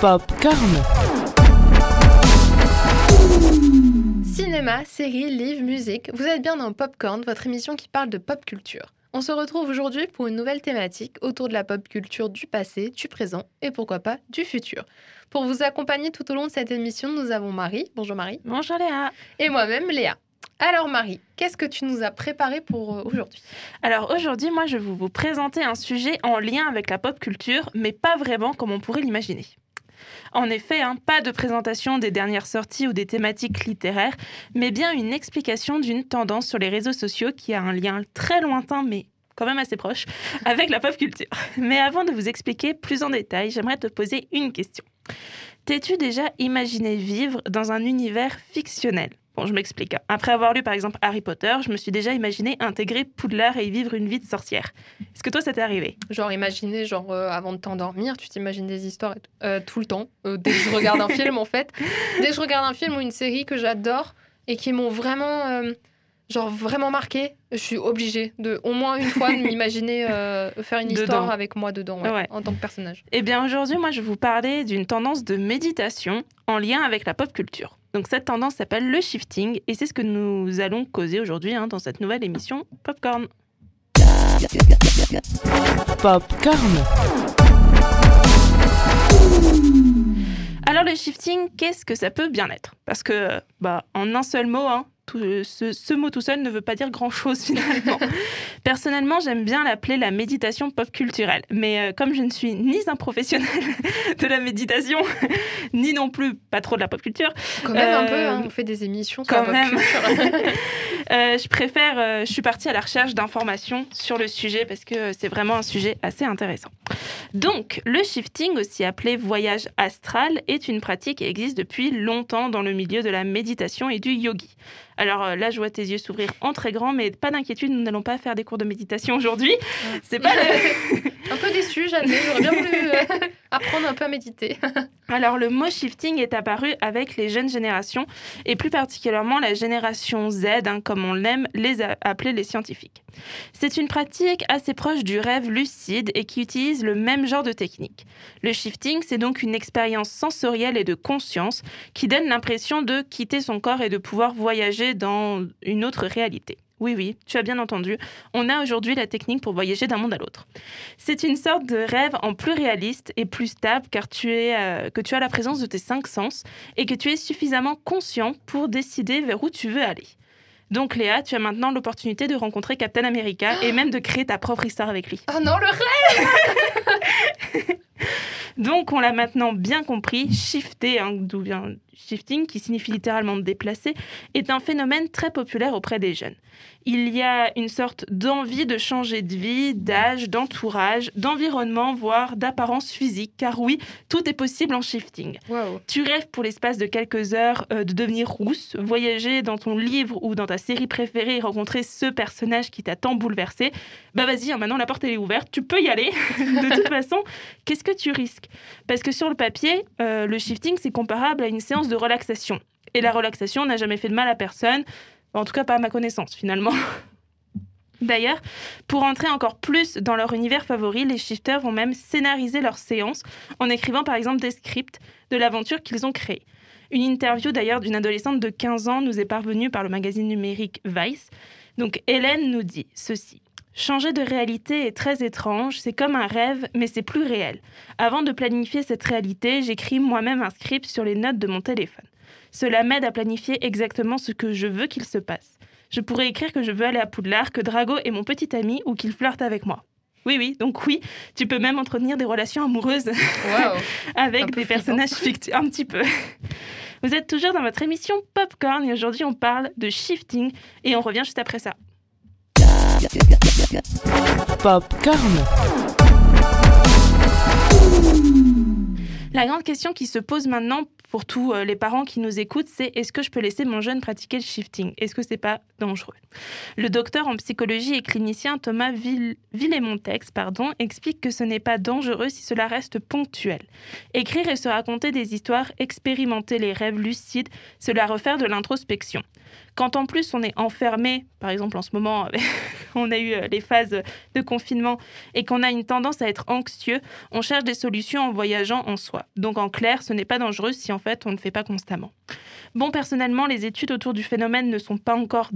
Popcorn. Cinéma, séries, livres, musique, vous êtes bien dans Popcorn, votre émission qui parle de pop culture. On se retrouve aujourd'hui pour une nouvelle thématique autour de la pop culture du passé, du présent et pourquoi pas du futur. Pour vous accompagner tout au long de cette émission, nous avons Marie. Bonjour Marie. Bonjour Léa. Et moi-même Léa. Alors Marie, qu'est-ce que tu nous as préparé pour euh, aujourd'hui? Alors aujourd'hui, moi, je vais vous présenter un sujet en lien avec la pop culture, mais pas vraiment comme on pourrait l'imaginer. En effet, hein, pas de présentation des dernières sorties ou des thématiques littéraires, mais bien une explication d'une tendance sur les réseaux sociaux qui a un lien très lointain, mais quand même assez proche, avec la pop culture. Mais avant de vous expliquer plus en détail, j'aimerais te poser une question. T'es-tu déjà imaginé vivre dans un univers fictionnel? Bon, je m'explique. Après avoir lu par exemple Harry Potter, je me suis déjà imaginé intégrer Poudlard et y vivre une vie de sorcière. Est-ce que toi, ça t'est arrivé? Genre imaginer, genre euh, avant de t'endormir, tu t'imagines des histoires euh, tout le temps. Euh, dès que je regarde un film, en fait. Dès que je regarde un film ou une série que j'adore et qui m'ont vraiment, genre vraiment marqué, je suis obligée de au moins une fois de m'imaginer euh, faire une Dedans. histoire avec moi dedans, ouais, Ouais. en tant que personnage. Eh bien aujourd'hui, moi, je vais vous parler d'une tendance de méditation en lien avec la pop culture. Donc cette tendance s'appelle le shifting et c'est ce que nous allons causer aujourd'hui hein, dans cette nouvelle émission Popcorn. Popcorn. Alors le shifting, qu'est-ce que ça peut bien être? Parce que, bah, en un seul mot, hein, tout- ce, ce mot tout seul ne veut pas dire grand-chose finalement. Personnellement, j'aime bien l'appeler la méditation pop culturelle. Mais euh, comme je ne suis ni un professionnel de la méditation, ni non plus pas trop de la pop culture, Quand même un Euh, peu, hein, on fait des émissions sur quand la pop même. culture. euh, je préfère, euh, je suis partie à la recherche d'informations sur le sujet parce que c'est vraiment un sujet assez intéressant. Donc, le shifting, aussi appelé voyage astral, est une pratique qui existe depuis longtemps dans le milieu de la méditation et du yogi. Alors euh, là, je vois tes yeux s'ouvrir en très grand, mais pas d'inquiétude, nous n'allons pas faire des cours de méditation aujourd'hui. C'est pas le- un peu déçue, j'admets. J'aurais bien voulu euh, apprendre un peu à méditer. Alors, le mot shifting est apparu avec les jeunes générations et plus particulièrement la génération Z, hein, comme on l'aime les appeler les scientifiques. C'est une pratique assez proche du rêve lucide et qui utilise le même genre de technique. Le shifting, c'est donc une expérience sensorielle et de conscience qui donne l'impression de quitter son corps et de pouvoir voyager dans une autre réalité. Oui, oui, tu as bien entendu. On a aujourd'hui la technique pour voyager d'un monde à l'autre. C'est une sorte de rêve en plus réaliste et plus stable car tu es, euh, que tu as la présence de tes cinq sens et que tu es suffisamment conscient pour décider vers où tu veux aller. Donc Léa, tu as maintenant l'opportunité de rencontrer Captain America et même de créer ta propre histoire avec lui. Oh non, le rêve Donc, on l'a maintenant bien compris, shifter, hein, d'où vient shifting, qui signifie littéralement déplacer, est un phénomène très populaire auprès des jeunes. Il y a une sorte d'envie de changer de vie, d'âge, d'entourage, d'environnement, voire d'apparence physique, car oui, tout est possible en shifting. Waouh. Tu rêves pour l'espace de quelques heures euh, de devenir rousse, voyager dans ton livre ou dans ta série préférée et rencontrer ce personnage qui t'a tant bouleversé. Bah vas-y, hein, maintenant la porte elle est ouverte, tu peux y aller. de toute façon, qu'est-ce que tu risques? Parce que sur le papier, euh, le shifting c'est comparable à une séance de relaxation. Et la relaxation n'a jamais fait de mal à personne, en tout cas pas à ma connaissance finalement. D'ailleurs, pour entrer encore plus dans leur univers favori, les shifters vont même scénariser leurs séances en écrivant par exemple des scripts de l'aventure qu'ils ont créée. Une interview d'ailleurs d'une adolescente de 15 ans nous est parvenue par le magazine numérique Vice. Donc Hélène nous dit ceci. Changer de réalité est très étrange, c'est comme un rêve, mais c'est plus réel. Avant de planifier cette réalité, j'écris moi-même un script sur les notes de mon téléphone. Cela m'aide à planifier exactement ce que je veux qu'il se passe. Je pourrais écrire que je veux aller à Poudlard, que Drago est mon petit ami ou qu'il flirte avec moi. Oui, oui, donc oui, tu peux même entretenir des relations amoureuses avec des personnages fictifs, un petit peu. Vous êtes toujours dans votre émission Popcorn et aujourd'hui on parle de shifting et on revient juste après ça. Popcorn. La grande question qui se pose maintenant pour tous euh, les parents qui nous écoutent, c'est est-ce que je peux laisser mon jeune pratiquer le shifting? Est-ce que c'est pas Le docteur en psychologie et clinicien Thomas Vill- Villemontex explique que ce n'est pas dangereux si cela reste ponctuel. Écrire et se raconter des histoires, expérimenter les rêves lucides, cela refaire de l'introspection. Quand en plus on est enfermé, par exemple en ce moment on a eu euh, les phases de confinement et qu'on a une tendance à être anxieux, on cherche des solutions en voyageant en soi. Donc en clair, ce n'est pas dangereux si en fait on ne le fait pas constamment. Bon, personnellement, les études autour du phénomène ne sont pas encore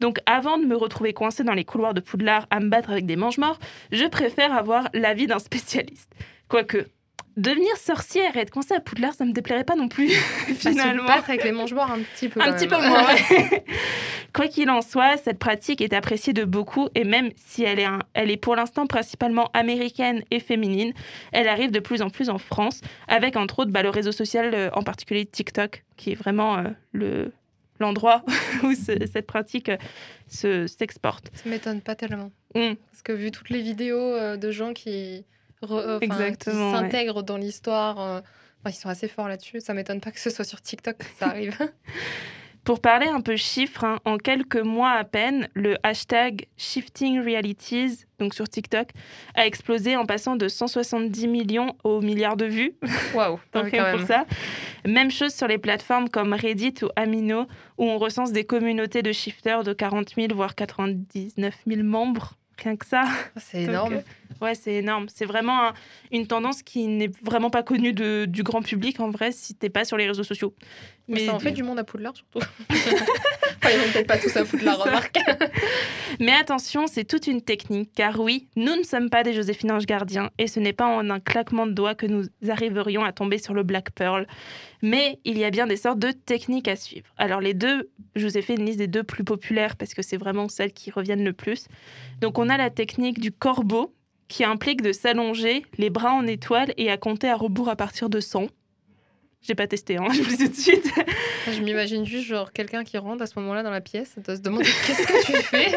donc avant de me retrouver coincée dans les couloirs de Poudlard à me battre avec des mange-morts, je préfère avoir l'avis d'un spécialiste. Quoique, devenir sorcière et être coincée à Poudlard, ça me déplairait pas non plus, finalement. Se battre avec les mange-morts un petit peu. Un petit peu moins, ouais. Quoi qu'il en soit, cette pratique est appréciée de beaucoup et même si elle est, un- elle est pour l'instant principalement américaine et féminine, elle arrive de plus en plus en France avec entre autres bah, le réseau social, euh, en particulier TikTok, qui est vraiment euh, le l'endroit où ce- cette pratique euh, se s'exporte. Ça m'étonne pas tellement. Mm. Parce que vu toutes les vidéos euh, de gens qui, re- euh, qui ouais. s'intègrent dans l'histoire, enfin, ils sont assez forts là-dessus. Ça m'étonne pas que ce soit sur TikTok que ça arrive. Pour parler un peu chiffres, hein, en quelques mois à peine, le hashtag Shifting Realities, donc sur TikTok, a explosé en passant de 170 millions aux milliards de vues. Waouh, quand pour même. ça. Même chose sur les plateformes comme Reddit ou Amino, où on recense des communautés de shifters de 40 000, voire 99 000 membres. Rien que ça. Ah, C'est énorme. euh, ouais, c'est énorme. C'est vraiment un- une tendance qui n'est vraiment pas connue de- du grand public, en vrai, si t'es pas sur les réseaux sociaux. Mais ça en fait du monde à Poudlard surtout. enfin, ils vont peut-être pas tous à Poudlard, remarque. Mais attention, c'est toute une technique, car oui, nous ne sommes pas des Joséphine Ange Gardien, et ce n'est pas en un claquement de doigts que nous arriverions à tomber sur le Black Pearl. Mais il y a bien des sortes de techniques à suivre. Alors les deux, je vous ai fait une liste des deux plus populaires, parce que c'est vraiment celles qui reviennent le plus. Donc on a la technique du corbeau, qui implique de s'allonger, les bras en étoile, et à compter à rebours à partir de 100. J'ai pas testé, hein, je vous tout de suite. Je m'imagine juste genre quelqu'un qui rentre à ce moment-là dans la pièce doit se demander qu'est-ce que tu fais?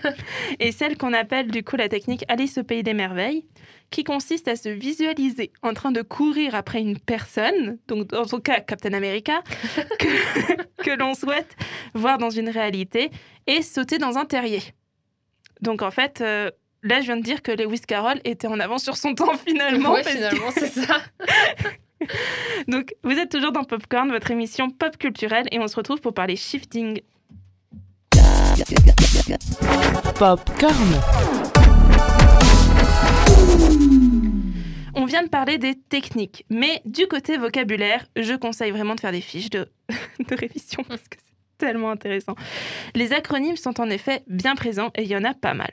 et celle qu'on appelle du coup la technique Alice au pays des merveilles, qui consiste à se visualiser en train de courir après une personne, donc dans son cas Captain America, que, que l'on souhaite voir dans une réalité, et sauter dans un terrier. Donc en fait, euh, là je viens de dire que Lewis Carroll était en avance sur son temps finalement. ouais, parce que- finalement, c'est ça. Donc vous êtes toujours dans Popcorn, votre émission pop culturelle, et on se retrouve pour parler shifting Popcorn. On vient de parler des techniques, mais du côté vocabulaire, je conseille vraiment de faire des fiches de, de révision parce que tellement intéressant. Les acronymes sont en effet bien présents et il y en a pas mal.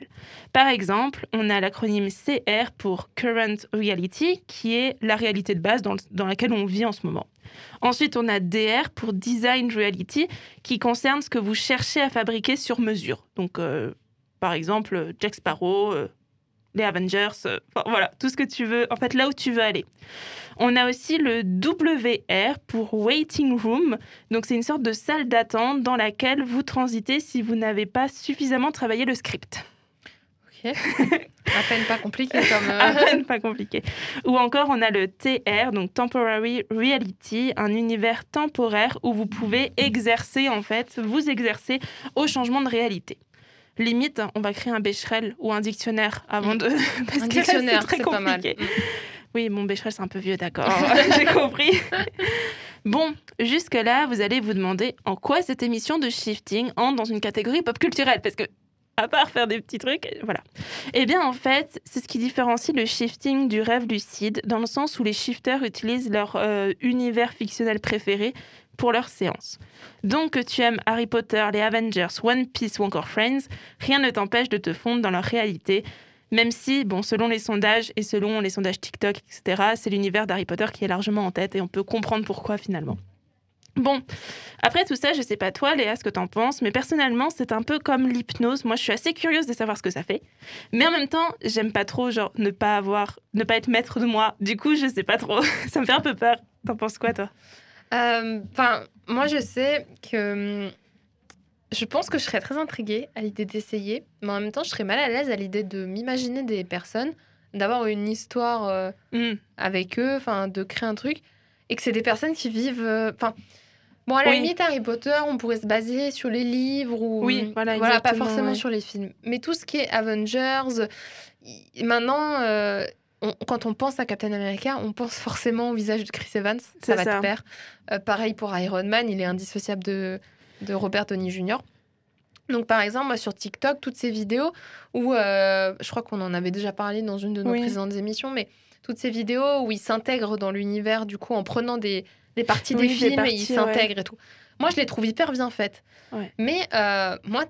Par exemple, on a l'acronyme CR pour Current Reality, qui est la réalité de base dans, le- dans laquelle on vit en ce moment. Ensuite, on a DR pour Design Reality, qui concerne ce que vous cherchez à fabriquer sur mesure. Donc, euh, par exemple, Jack Sparrow, euh, les Avengers, euh, voilà, tout ce que tu veux, en fait, là où tu veux aller. On a aussi le WR pour Waiting Room, donc c'est une sorte de salle d'attente dans laquelle vous transitez si vous n'avez pas suffisamment travaillé le script. Ok. À peine pas compliqué comme. euh, À peine pas compliqué. Ou encore, on a le TR, donc Temporary Reality, un univers temporaire où vous pouvez exercer, en fait, vous exercer au changement de réalité. Limite, on va créer un Becherel ou un dictionnaire avant de. Parce Un que dictionnaire, c'est très c'est pas mal. compliqué. Oui, mon Becherel, c'est un peu vieux, d'accord. J'ai compris. Bon, jusque-là, vous allez vous demander en quoi cette émission de shifting entre dans une catégorie pop culturelle? Parce que, à part faire des petits trucs, voilà. Eh bien, en fait, c'est ce qui différencie le shifting du rêve lucide, dans le sens où les shifters utilisent leur euh, univers fictionnel préféré pour leurs séances. Donc, que tu aimes Harry Potter, les Avengers, One Piece ou encore Friends, rien ne t'empêche de te fondre dans leur réalité, même si, bon, selon les sondages et selon les sondages TikTok, etc., c'est l'univers d'Harry Potter qui est largement en tête et on peut comprendre pourquoi finalement. Bon, après tout ça, je sais pas toi, Léa, ce que t'en penses, mais personnellement, c'est un peu comme l'hypnose. Moi, je suis assez curieuse de savoir ce que ça fait. Mais en même temps, j'aime pas trop, genre, ne pas avoir, ne pas être maître de moi. Du coup, je sais pas trop. ça me fait un peu peur. T'en penses quoi, toi? Euh, Enfin, moi, je sais que. hum, Je pense que je serais très intriguée à l'idée d'essayer, mais en même temps, je serais mal à l'aise à l'idée de m'imaginer des personnes, d'avoir une histoire euh, Hmm, avec eux, enfin, de créer un truc, et que c'est des personnes qui vivent. euh, Enfin. Bon, à la Oui. limite, Harry Potter, on pourrait se baser sur les livres ou. Oui, voilà, pas exactement, forcément ouais. sur les films. Mais tout ce qui est Avengers, maintenant, euh, on- quand on pense à Captain America, on pense forcément au visage de Chris Evans. Ça va ça. de pair. Euh, pareil pour Iron Man, il est indissociable de, de Robert Downey Jr. Donc, par exemple, moi, sur TikTok, toutes ces vidéos où, euh, je crois qu'on en avait déjà parlé dans une de nos Oui. précédentes émissions, mais toutes ces vidéos où ils s'intègrent dans l'univers, du coup, en prenant des, des parties Oui, des des films et ils ouais. s'intègrent et tout. Moi, je les trouve hyper bien faites. Ouais. Mais euh, moi,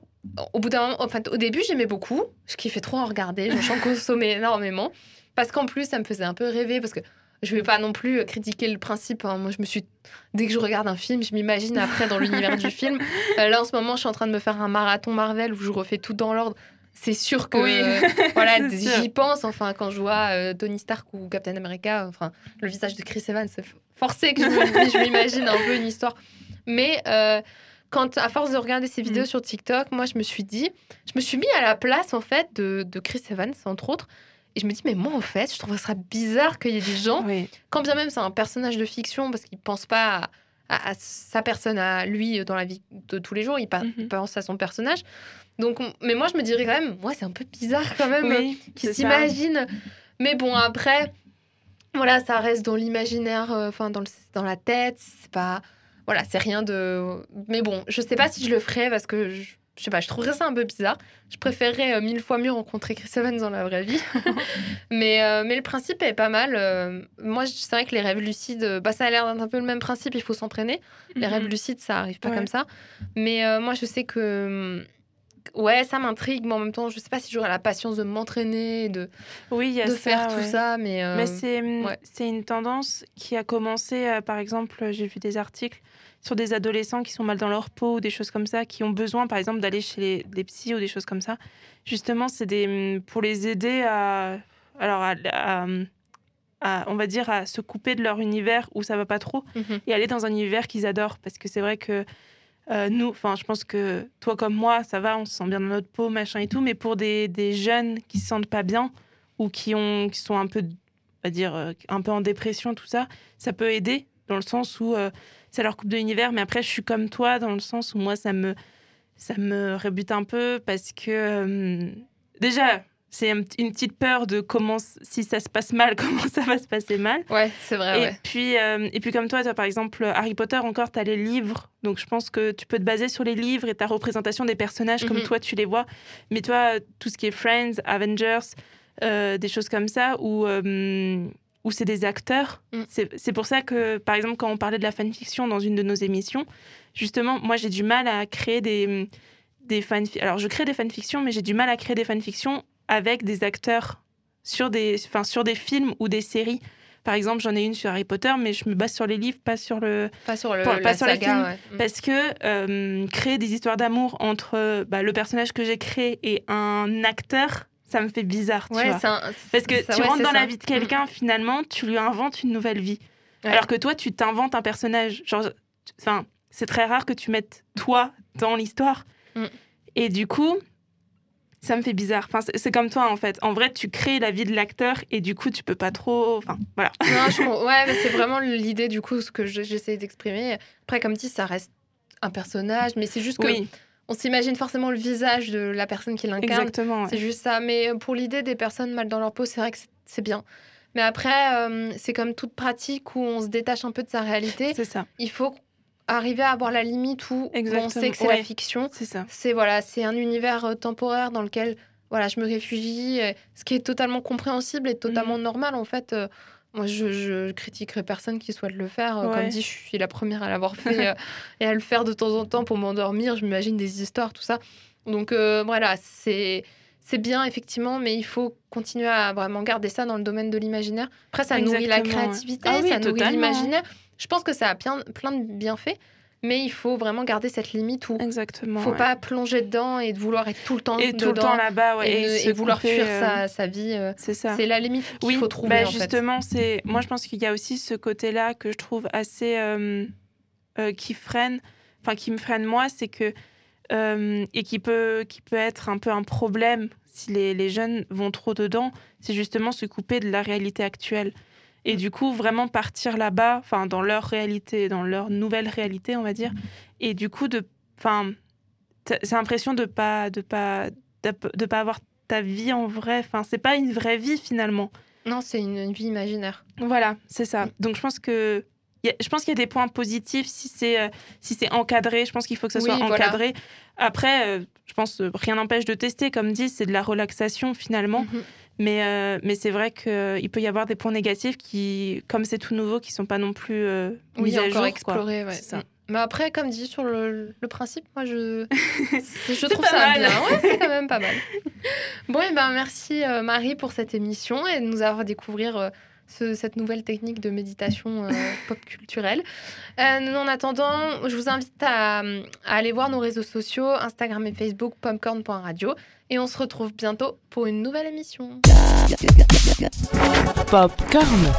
au bout d'un moment, enfin, au début, j'aimais beaucoup. Je kiffais trop en regarder. J'en consommais énormément. Parce qu'en plus, ça me faisait un peu rêver. Parce que je ne vais pas non plus critiquer le principe. hein. Moi, je me suis. Dès que je regarde un film, je m'imagine après dans l'univers du film. Euh, là, en ce moment, je suis en train de me faire un marathon Marvel où je refais tout dans l'ordre. C'est sûr que Oui. euh, voilà, j'y pense. Enfin, quand je vois euh, Tony Stark ou Captain America, enfin, le visage de Chris Evans, c'est forcé que je m'imagine un peu une histoire. Mais euh, quand, à force de regarder ces vidéos Mm. sur TikTok, moi, je me suis dit, je me suis mis à la place, en fait, de, de Chris Evans, entre autres. Et je me dis, mais moi, en fait, je trouve ça bizarre qu'il y ait des gens, Oui. quand bien même c'est un personnage de fiction, parce qu'il pense pas à, à- à sa personne, à lui, dans la vie de tous les jours, il pa- Mhm. pense à son personnage. Donc, on- mais moi, je me dirais quand même, moi, c'est un peu bizarre quand même Oui, qui c'est ça. s'imagine. Mais bon, après, voilà, ça reste dans l'imaginaire, euh, enfin, dans, le- dans la tête. C'est pas. Voilà, c'est rien de. Mais bon, je sais pas si je le ferais parce que je, je sais pas, je trouverais ça un peu bizarre. Je préférerais euh, mille fois mieux rencontrer Chris Evans dans la vraie vie. mais, euh, mais le principe est pas mal. Euh, moi, c'est vrai que les rêves lucides, euh, bah, ça a l'air d'être un peu le même principe, il faut s'entraîner. Les Mhm. rêves lucides, ça arrive pas Ouais. comme ça. Mais euh, moi, je sais que. Ouais, ça m'intrigue, mais en même temps, je sais pas si j'aurais la patience de m'entraîner, de, Oui, il y a de ça, faire tout ça. Mais, euh, Mais c'est ouais. une tendance qui a commencé, euh, par exemple, j'ai vu des articles sur des adolescents qui sont mal dans leur peau ou des choses comme ça, qui ont besoin, par exemple, d'aller chez les, des psys ou des choses comme ça. Justement, c'est des hum, pour les aider à, alors à, à- à- on va dire, à se couper de leur univers où ça va pas trop mhm. et aller dans un univers qu'ils adorent. Parce que c'est vrai que euh, nous, enfin, je pense que toi comme moi, ça va, on se sent bien dans notre peau, machin et tout. Mais pour des, des jeunes qui se sentent pas bien ou qui, ont, qui sont un peu, on va dire, euh, un peu en dépression, tout ça, ça peut aider dans le sens où euh, ça leur coupe de l'univers. Mais après, je suis comme toi dans le sens où moi, ça me, ça me rébute un peu parce que euh, déjà, c'est une petite peur de comment, si ça se passe mal, comment ça va se passer mal. Ouais, c'est vrai, Et, ouais. puis, euh, et puis comme toi, toi, par exemple, Harry Potter, encore, tu as les livres. Donc je pense que tu peux te baser sur les livres et ta représentation des personnages comme Mhm. toi, tu les vois. Mais toi, tout ce qui est Friends, Avengers, euh, des choses comme ça, où, euh, où c'est des acteurs. Mm. C'est c'est pour ça que, par exemple, quand on parlait de la fanfiction dans une de nos émissions, justement, moi, j'ai du mal à créer des, des fanfictions. Alors, je crée des fanfictions, mais j'ai du mal à créer des fanfictions avec des acteurs sur des, enfin, sur des films ou des séries. Par exemple, j'en ai une sur Harry Potter, mais je me base sur les livres, pas sur le. Pas sur, le, Pas- la pas sur les saga, films. ouais. Mm. Parce que euh, créer des histoires d'amour entre bah, le personnage que j'ai créé et un acteur, ça me fait bizarre, tu Ouais, vois. un- Parce que ça- tu ouais, rentres dans ça. la vie de quelqu'un, finalement, tu lui inventes une nouvelle vie. Alors que toi, tu t'inventes un personnage. Genre, enfin, c'est très rare que tu mettes toi dans l'histoire. Mm. Et du coup, ça me fait bizarre. Enfin, c'est comme toi, en fait. En vrai, tu crées la vie de l'acteur et du coup, tu peux pas trop. Enfin, voilà. Non, je. Ouais, mais c'est vraiment l'idée, du coup, ce que je- j'essaie d'exprimer. Après, comme dit, ça reste un personnage, mais c'est juste que Oui, on s'imagine forcément le visage de la personne qui l'incarne. exactement. ouais. C'est juste ça. Mais euh, pour l'idée des personnes mal dans leur peau, c'est vrai que c'est- c'est bien. Mais après, euh, c'est comme toute pratique où on se détache un peu de sa réalité. C'est ça. Il faut arriver à avoir la limite où on sait que c'est ouais. la fiction. C'est ça. C'est voilà, c'est un univers euh, temporaire dans lequel voilà, je me réfugie, euh, ce qui est totalement compréhensible et totalement normal en fait. euh, moi, je, je critiquerai personne qui souhaite le faire. Comme dit, je suis la première à l'avoir fait et à le faire de temps en temps pour m'endormir. Je m'imagine des histoires, tout ça. Donc voilà, c'est c'est bien effectivement, mais il faut continuer à vraiment garder ça dans le domaine de l'imaginaire. Après, ça nourrit la créativité, Ah oui, ça nourrit l'imaginaire. Je pense que ça a plein, plein de bienfaits, mais il faut vraiment garder cette limite où Exactement. faut ouais. pas plonger dedans et de vouloir être tout le temps Et tout le temps là-bas, ouais. et, vouloir couper, fuir euh, sa, sa vie. euh, C'est ça. C'est la limite qu'il Oui, faut trouver bah, en justement, c'est moi je pense qu'il y a aussi ce côté-là que je trouve assez euh, euh, qui freine, enfin qui me freine moi, c'est que et qui peut qui peut être un peu un problème si les, les jeunes vont trop dedans, c'est justement se couper de la réalité actuelle et du coup vraiment partir là-bas, enfin dans leur réalité, dans leur nouvelle réalité, on va dire, et du coup de, enfin, c'est l'impression de pas de pas de, de pas avoir ta vie en vrai, enfin c'est pas une vraie vie finalement. Non, c'est une, une vie imaginaire. Voilà, c'est ça. Donc je pense que a- je pense qu'il y a des points positifs si c'est euh, si c'est encadré. Je pense qu'il faut que ça Oui, soit voilà. encadré. Après, euh, je pense euh, rien n'empêche de tester. Comme dit, c'est de la relaxation finalement. Mhm. Mais, euh, mais c'est vrai qu'il peut y avoir des points négatifs qui, comme c'est tout nouveau, qui sont pas non plus euh, Oui, mis à encore jour. quoi. explorer, ouais. C'est ça. Mm. Mais après, comme dit sur le, le principe, moi je, je trouve ça mal. bien. Ouais, c'est quand même pas mal. Bon, et ben merci euh, Marie pour cette émission et de nous avoir découvert euh, ce- cette nouvelle technique de méditation euh, pop culturelle. Euh, en attendant, je vous invite à, à aller voir nos réseaux sociaux, Instagram et Facebook, popcorn.radio. Et on se retrouve bientôt pour une nouvelle émission. Popcorn.